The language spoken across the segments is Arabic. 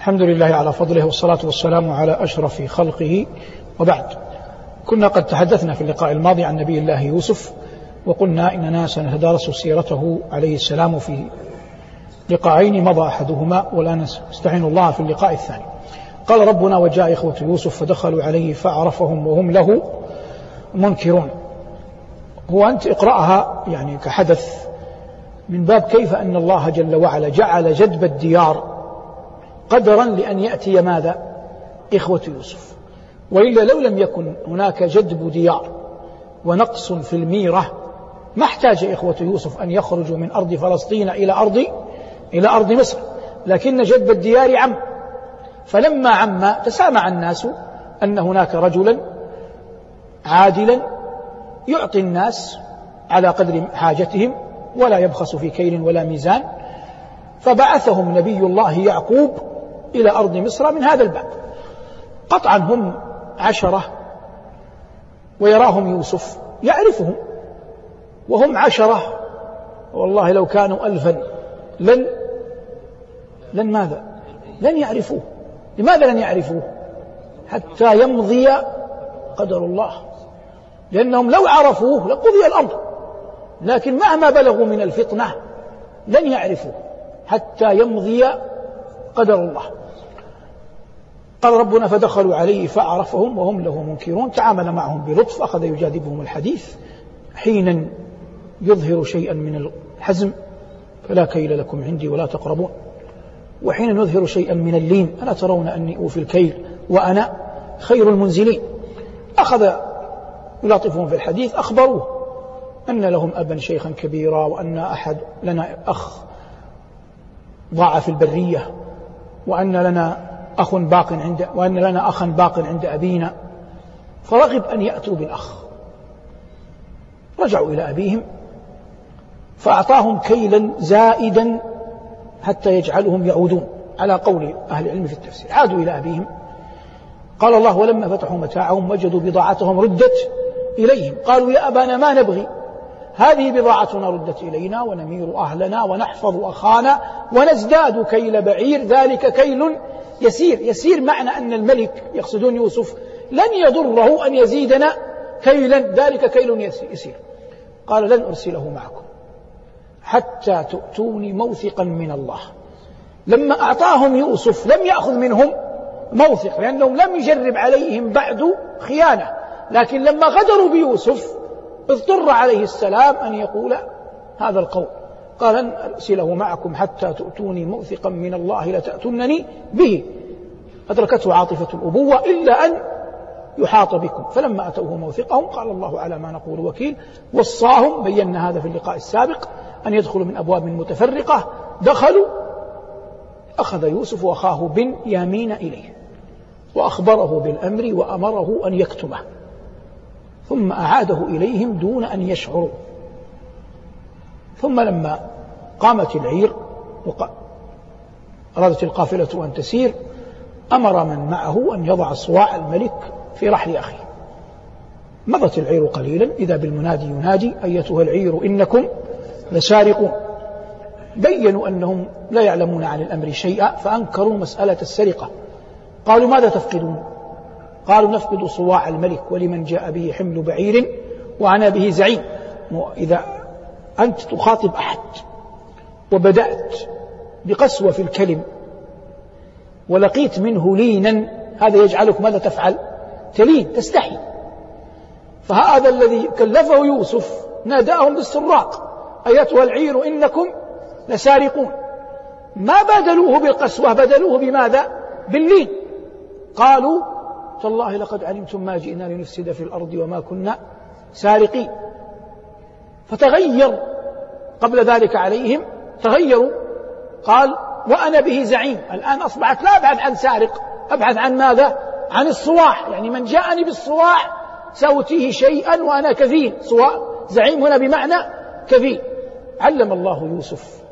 الحمد لله على فضله والصلاة والسلام على أشرف خلقه. وبعد كنا قد تحدثنا في اللقاء الماضي عن نبي الله يوسف وقلنا إننا سنتدارس سيرته عليه السلام في لقاءين مضى أحدهما ولا نستعين الله في اللقاء الثاني. قال ربنا وجاء إخوة يوسف فدخلوا عليه فعرفهم وهم له منكرون. هو أنت اقرأها يعني كحدث من باب كيف أن الله جل وعلا جعل جدب الديار قدرا لأن يأتي ماذا؟ إخوة يوسف. وإلا لو لم يكن هناك جدب ديار ونقص في الميرة ما احتاج إخوة يوسف أن يخرجوا من أرض فلسطين إلى أرض إلى أرض مصر. لكن جدب الديار عم. فلما عم تسامع الناس أن هناك رجلا عادلا يعطي الناس على قدر حاجتهم ولا يبخس في كيل ولا ميزان. فبعثهم نبي الله يعقوب إلى أرض مصر من هذا الباب. قطعا هم عشرة ويراهم يوسف يعرفهم وهم عشرة. والله لو كانوا ألفا لن لن ماذا؟ لن يعرفوه. لماذا لن يعرفوه؟ حتى يمضي قدر الله. لأنهم لو عرفوه لقضي الأمر لكن مهما بلغوا من الفطنة لن يعرفوه حتى يمضي قدر الله. قال ربنا فدخلوا عليه فعرفهم وهم له منكرون تعامل معهم بلطف أخذ يجاذبهم الحديث حينا يظهر شيئا من الحزم فلا كيل لكم عندي ولا تقربون. وحين يظهر شيئا من اللين ألا ترون أني أوفي الكيل وأنا خير المنزلين. أخذ يلاطفهم في الحديث أخبروه أن لهم أبا شيخا كبيرا وأن أحد لنا أخ ضاع في البرية وأن لنا أخ باق عند وأن لنا أخا باق عند أبينا. فرغب أن يأتوا بالأخ. رجعوا إلى أبيهم. فأعطاهم كيلا زائدا حتى يجعلهم يعودون. على قول أهل العلم في التفسير. عادوا إلى أبيهم. قال الله ولما فتحوا متاعهم وجدوا بضاعتهم ردت إليهم. قالوا يا أبانا ما نبغي. هذه بضاعتنا ردت إلينا ونمير أهلنا ونحفظ أخانا ونزداد كيل بعير ذلك كيل يسير. يسير معنى أن الملك يقصدون يوسف لن يضره أن يزيدنا كيلا ذلك كيل يسير. قال لن أرسله معكم حتى تؤتوني موثقا من الله. لما أعطاهم يوسف لم يأخذ منهم موثق لأنه لم يجرب عليهم بعد خيانة لكن لما غدروا بيوسف اضطر عليه السلام أن يقول هذا القول. قال لن أرسله معكم حتى تؤتوني موثقا من الله لتأتونني به. أدركته عاطفة الأبوة إلا أن يحاط بكم. فلما أتوه موثقهم قال الله على ما نقول وكيل. وصاهم بينا هذا في اللقاء السابق أن يدخلوا من أبواب متفرقة. دخلوا أخذ يوسف وأخاه بن يامين إليه وأخبره بالأمر وأمره أن يكتمه ثم أعاده إليهم دون أن يشعروا. ثم لما قامت العير أرادت القافلة أن تسير أمر من معه أن يضع صواع الملك في رحل أخيه. مضت العير قليلا إذا بالمنادي ينادي أيتها العير إنكم لسارقون. بينوا أنهم لا يعلمون عن الأمر شيئا فأنكروا مسألة السرقة. قالوا ماذا تفقدون؟ قالوا نفقد صواع الملك ولمن جاء به حمل بعير وأنا به زعيم. إذا أنت تخاطب أحد وبدأت بقسوة في الكلم ولقيت منه لينا هذا يجعلك ماذا تفعل؟ تلين تستحي. فهذا الذي كلفه يوسف ناداهم بالسراق. أيتها العير إنكم لسارقون. ما بدلوه بالقسوة بدلوه بماذا؟ باللين. قالوا تالله لقد علمتم ما جئنا لنفسد في الأرض وما كنا سارقين. فتغير قبل ذلك عليهم تغيروا. قال وأنا به زعيم. الآن أصبحت لا أبحث عن سارق أبحث عن ماذا؟ عن الصواح يعني من جاءني بالصواح سأوتيه شيئا وأنا كفيل. زعيم هنا بمعنى كفيل. علم الله يوسف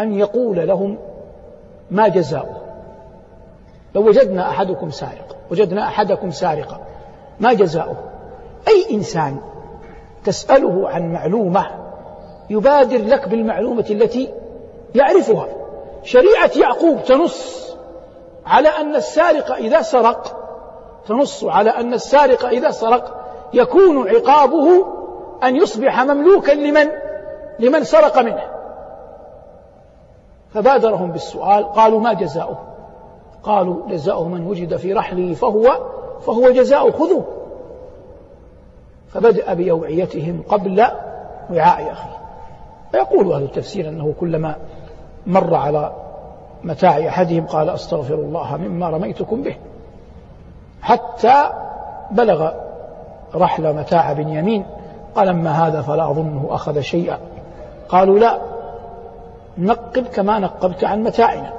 أن يقول لهم ما جزاؤه. لو وجدنا أحدكم سارق وجدنا أحدكم سارقا. ما جزاؤه؟ أي إنسان تسأله عن معلومة يبادر لك بالمعلومة التي يعرفها. شريعة يعقوب تنص على أن السارق إذا سرق تنص على أن السارق إذا سرق يكون عقابه أن يصبح مملوكا لمن؟ لمن سرق منه. فبادرهم بالسؤال قالوا ما جزاؤه؟ قالوا جزاؤه من وجد في رحله فهو فهو جزاء خذوه. فبدأ بأوعيتهم قبل وعاء أخيه. فيقول أهل التفسير أنه كلما مر على متاع أحدهم قال أستغفر الله مما رميتكم به. حتى بلغ رحل متاع بنيامين قال أما هذا فلا أظنه أخذ شيئا. قالوا لا نقب كما نقبت عن متاعنا.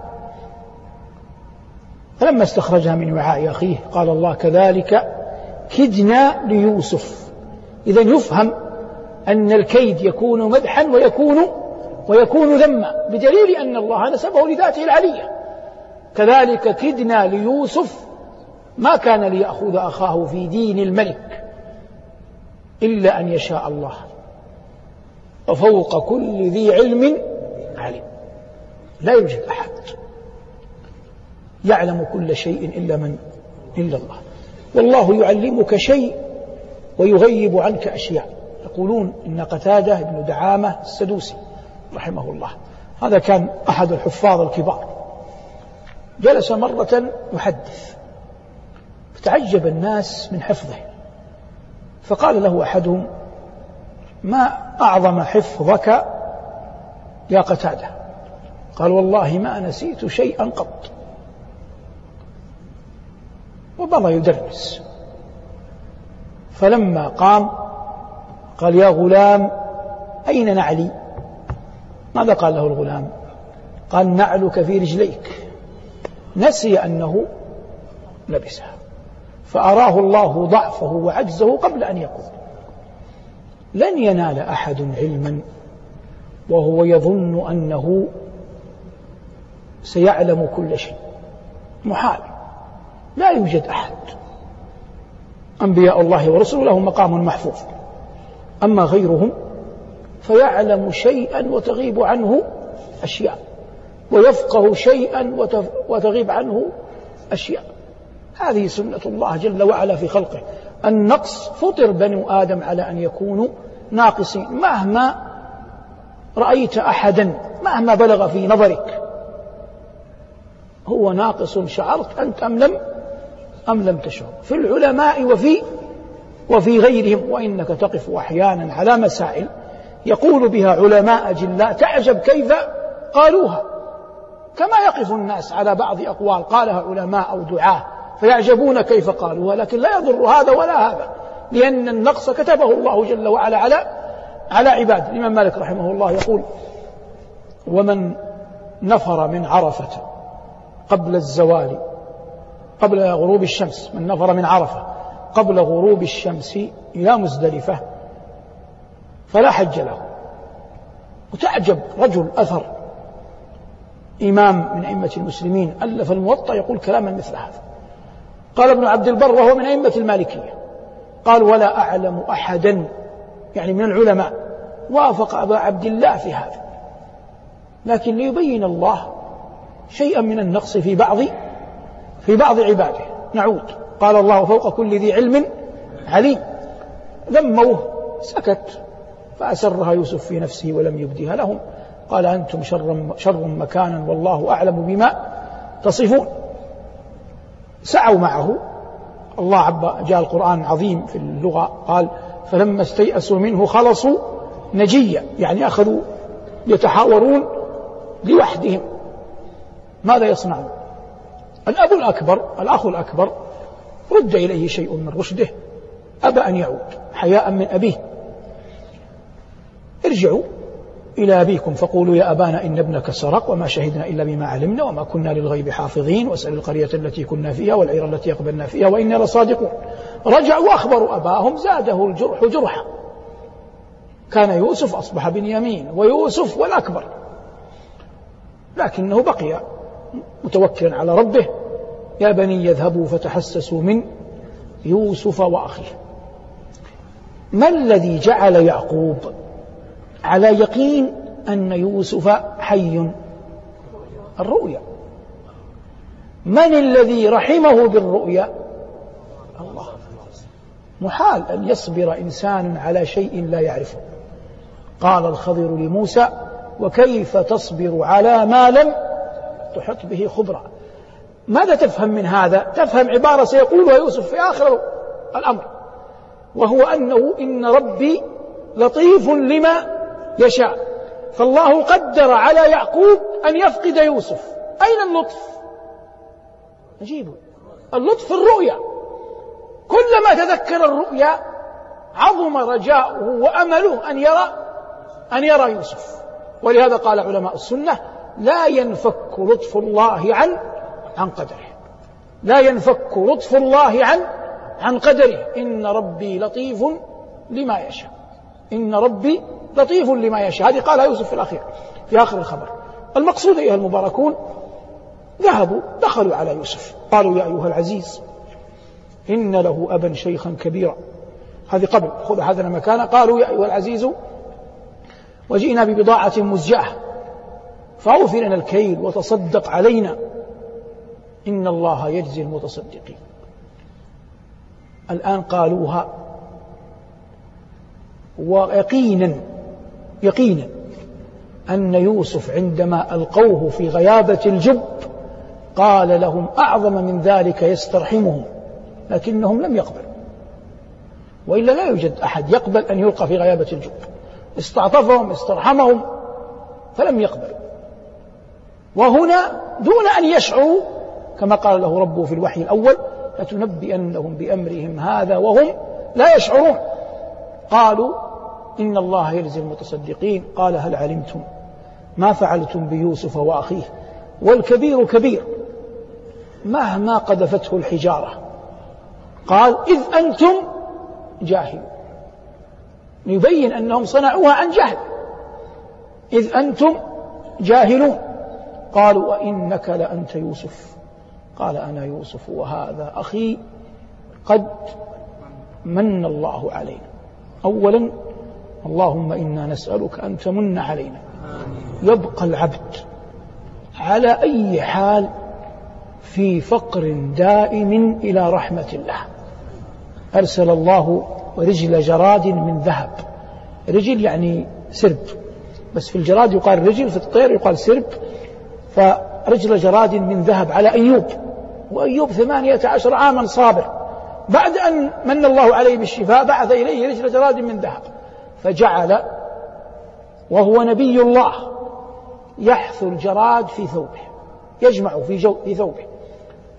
فلما استخرجها من وعاء أخيه قال الله كذلك كدنا ليوسف. إذا يفهم أن الكيد يكون مدحا ويكون ويكون ذما بدليل أن الله نسبه لذاته العلية. كذلك كدنا ليوسف ما كان ليأخذ أخاه في دين الملك إلا أن يشاء الله. وفوق كل ذي علم علم لا يوجد أحد. يعلم كل شيء إلا من إلا الله. والله يعلمك شيء ويغيب عنك أشياء. يقولون إن قتادة بن دعامة السدوسي رحمه الله. هذا كان أحد الحفاظ الكبار. جلس مرة يحدث. فتعجب الناس من حفظه. فقال له أحدهم ما أعظم حفظك يا قتادة؟ قال والله ما نسيت شيئا قط. ومضى يدرس. فلما قام قال يا غلام أين نعلي؟ ماذا قال له الغلام؟ قال نعلك في رجليك. نسي أنه لبسها. فأراه الله ضعفه وعجزه قبل أن يقول لن ينال أحد علما وهو يظن أنه سيعلم كل شيء. محال. لا يوجد أحد. أنبياء الله ورسله لهم مقام محفوظ. أما غيرهم فيعلم شيئا وتغيب عنه أشياء. ويفقه شيئا وتغيب عنه أشياء. هذه سنة الله جل وعلا في خلقه. النقص فطر بنو آدم على أن يكونوا ناقصين. مهما رأيت أحدا مهما بلغ في نظرك هو ناقص شعرت أنت أم لم أم لم تشعر؟ في العلماء وفي وفي غيرهم وإنك تقف أحيانا على مسائل يقول بها علماء جلاء تعجب كيف قالوها. كما يقف الناس على بعض أقوال قالها علماء أو دعاة فيعجبون كيف قالوها لكن لا يضر هذا ولا هذا لأن النقص كتبه الله جل وعلا على على عباده. الإمام مالك رحمه الله يقول ومن نفر من عرفة قبل الزوال قبل غروب الشمس من نفر من عرفة قبل غروب الشمس إلى مزدلفة فلا حج له. وتعجب رجل أثر إمام من أئمة المسلمين ألف الموطأ يقول كلاما مثل هذا. قال ابن عبد البر وهو من أئمة المالكية قال ولا أعلم أحدا يعني من العلماء وافق أبا عبد الله في هذا لكن ليبين الله شيئا من النقص في بعض في بعض عباده. نعود. قال الله فوق كل ذي علم عليم. ذموه سكت. فأسرها يوسف في نفسه ولم يبدها لهم. قال أنتم شر, شر مكانا والله أعلم بما تصفون. سعوا معه. الله عب جاء القرآن عظيم في اللغة. قال فلما استيأسوا منه خلصوا نجيا يعني أخذوا يتحاورون لوحدهم. ماذا يصنعون؟ الأب الأكبر الأخ الأكبر رد إليه شيء من رشده أبى أن يعود حياء من أبيه. ارجعوا إلى أبيكم فقولوا يا أبانا إن ابنك سرق وما شهدنا إلا بما علمنا وما كنا للغيب حافظين واسأل القرية التي كنا فيها والعير التي أقبلنا فيها وإنا لصادقون. رجعوا وأخبروا أباهم زاده الجرح جرحا. كان يوسف أصبح بنيامين ويوسف والأكبر. لكنه بقي متوكلا على ربه يا بني يذهبوا فتحسسوا من يوسف وأخيه. ما الذي جعل يعقوب على يقين أن يوسف حي؟ الرؤيا. من الذي رحمه بالرؤيا؟ الله. محال أن يصبر إنسان على شيء لا يعرفه. قال الخضر لموسى وكيف تصبر على ما لم تحط به خبرا ماذا تفهم من هذا؟ تفهم عبارة سيقولها يوسف في آخر الأمر وهو أنه إن ربي لطيف لما يشاء. فالله قدر على يعقوب أن يفقد يوسف. أين اللطف؟ عجيب اللطف في الرؤيا. كلما تذكر الرؤيا عظم رجاؤه وأمله أن يرى أن يرى يوسف. ولهذا قال علماء السنة لا ينفك لطف الله عن عن قدره. لا ينفك لطف الله عن عن قدره. إن ربي لطيف لما يشاء. إن ربي لطيف لما يشاء. هذه قالها يوسف في الأخير في آخر الخبر. المقصود أيها المباركون ذهبوا دخلوا على يوسف. قالوا يا أيها العزيز إن له أبا شيخا كبيرا. هذه قبل خذ هذا مكانه قالوا يا أيها العزيز وجئنا ببضاعة مزجعة فأوفر لنا الكيل وتصدق علينا. إن الله يجزي المتصدقين. الآن قالوها ويقينا يقينا أن يوسف عندما ألقوه في غيابة الجب قال لهم أعظم من ذلك يسترحمهم لكنهم لم يقبلوا وإلا لا يوجد أحد يقبل أن يلقى في غيابة الجب. استعطفهم استرحمهم فلم يقبلوا وهنا دون أن يشعروا كما قال له ربه في الوحي الأول لتنبئنهم بأمرهم هذا وهم لا يشعرون. قالوا إن الله يجزي المتصدقين. قال هل علمتم ما فعلتم بيوسف وأخيه؟ والكبير كبير مهما قذفته الحجارة. قال إذ أنتم جاهلون يبين أنهم صنعوها عن جهل. إذ أنتم جاهلون. قالوا وإنك لأنت يوسف. قال أنا يوسف وهذا أخي قد من الله علينا. أولا اللهم إنا نسألك أن تمن علينا. يبقى العبد على أي حال في فقر دائم إلى رحمة الله. أرسل الله رجل جراد من ذهب. رجل يعني سرب. بس في الجراد يقال رجل في الطير يقال سرب. فرجل جراد من ذهب على أيوب وأيوب ثمانية عشر عاما صابر. بعد أن من الله عليه بالشفاء بعث إليه رجل جراد من ذهب فجعل وهو نبي الله يحث الجراد في ثوبه يجمع في, جو في ثوبه.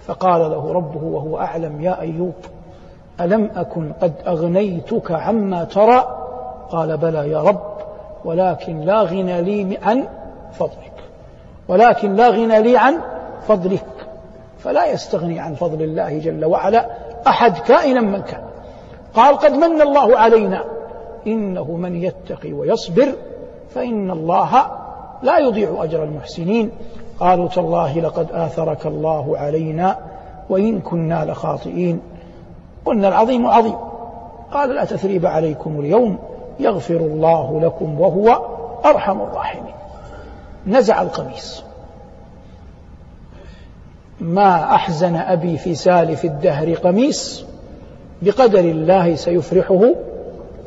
فقال له ربه وهو أعلم يا أيوب ألم أكن قد أغنيتك عما ترى؟ قال بلى يا رب ولكن لا غنى لي عن فضلك ولكن لا غنى لي عن فضلك. فلا يستغني عن فضل الله جل وعلا أحد كائنا من كان. قال قد من الله علينا. إنه من يتقي ويصبر فإن الله لا يضيع أجر المحسنين. قالوا تالله لقد آثرك الله علينا وإن كنا لخاطئين. قلنا العظيم عظيم. قال لا تثريب عليكم اليوم يغفر الله لكم وهو أرحم الراحمين. نزع القميص. ما أحزن أبي في سالف الدهر قميص بقدر الله سيفرحه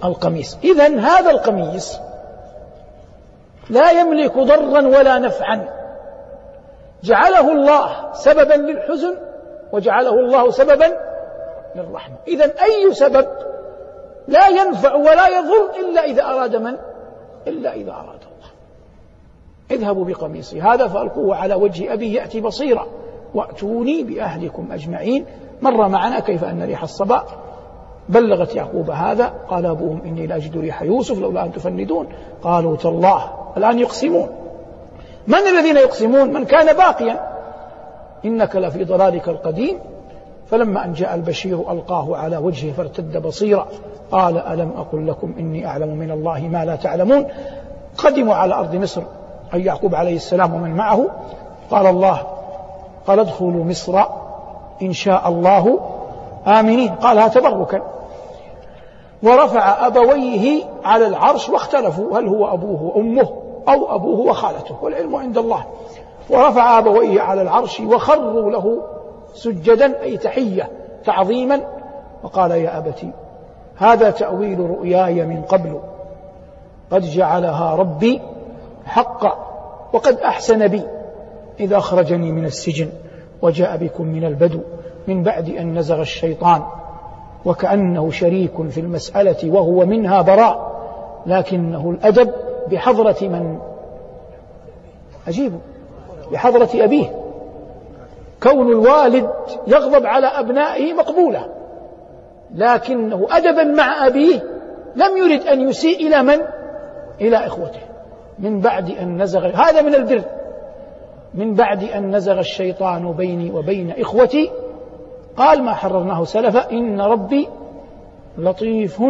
القميص. إذا هذا القميص لا يملك ضرا ولا نفعا. جعله الله سببا للحزن وجعله الله سببا للرحمة. إذا أي سبب لا ينفع ولا يضر إلا إذا أراد من؟ إلا إذا أراد الله. اذهبوا بقميصي. هذا فألقوه على وجه أبي يأتي بصيرا. وأتوني بأهلكم أجمعين. مر معنا كيف أن ريح الصبا. بلغت يعقوب هذا. قال أبوهم إني لأجد ريح يوسف لولا أن تفندون. قالوا تالله الآن يقسمون. من الذين يقسمون؟ من كان باقيا. إنك لفي ضلالك القديم. فلما أن جاء البشير ألقاه على وجهه فارتد بصيرا. قال ألم أقل لكم إني أعلم من الله ما لا تعلمون. قدموا على أرض مصر. أي يعقوب عليه السلام ومن معه قال الله قال ادخلوا مصر إن شاء الله آمنين. قالها تبركا. ورفع أبويه على العرش واختلفوا هل هو أبوه وأمه أو أبوه وخالته والعلم عند الله. ورفع أبويه على العرش وخروا له سجدا أي تحية تعظيما. وقال يا أبت هذا تأويل رؤياي من قبل قد جعلها ربي حقا وقد أحسن بي إذا أخرجني من السجن وجاء بكم من البدو من بعد أن نزغ الشيطان وكأنه شريك في المسألة وهو منها براء لكنه الأدب بحضرة من؟ عجيب بحضرة أبيه. كون الوالد يغضب على أبنائه مقبولة لكنه أدبا مع أبيه لم يرد أن يسيء إلى من؟ إلى إخوته. من بعد أن نزغ هذا من البر. من بعد أن نزغ الشيطان بيني وبين إخوتي. قال ما حررناه سلفا إن ربي لطيف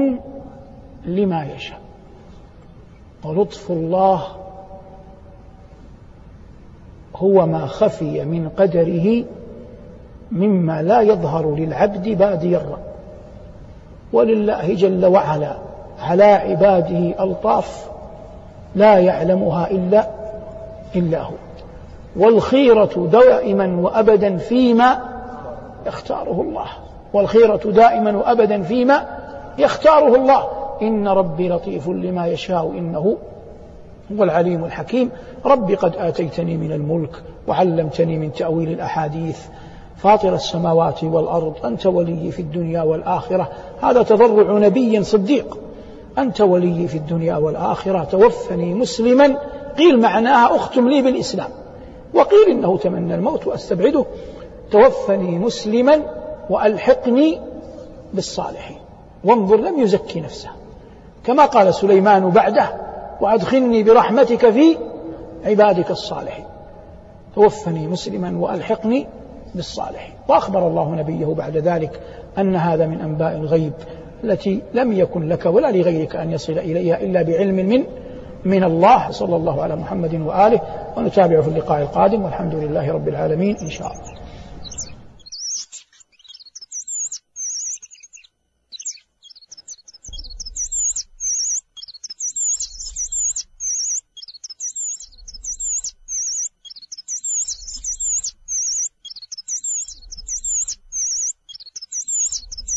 لما يشاء. ولطف الله هو ما خفي من قدره مما لا يظهر للعبد بادي الرأي. ولله جل وعلا على عباده ألطاف لا يعلمها إلا إلا هو. والخيرة دائما وأبدا فيما يختاره الله. والخيرة دائما وأبدا فيما يختاره الله. إن ربي لطيف لما يشاء. إنه هو العليم الحكيم. ربي قد آتيتني من الملك وعلمتني من تأويل الأحاديث. فاطر السماوات والأرض. أنت ولي في الدنيا والآخرة. هذا تضرع نبي صديق. أنت ولي في الدنيا والآخرة توفني مسلما. قيل معناها أختم لي بالإسلام. وقيل إنه تمنى الموت وأستبعده. توفني مسلما وألحقني بالصالحين. وانظر لم يزكي نفسه. كما قال سليمان بعده وأدخلني برحمتك في عبادك الصالحين. توفني مسلما وألحقني بالصالحين. وأخبر الله نبيه بعد ذلك أن هذا من أنباء الغيب. التي لم يكن لك ولا لغيرك أن يصل إليها إلا بعلم من من الله صلى الله على محمد وآله ونتابع في اللقاء القادم والحمد لله رب العالمين إن شاء الله.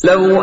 لو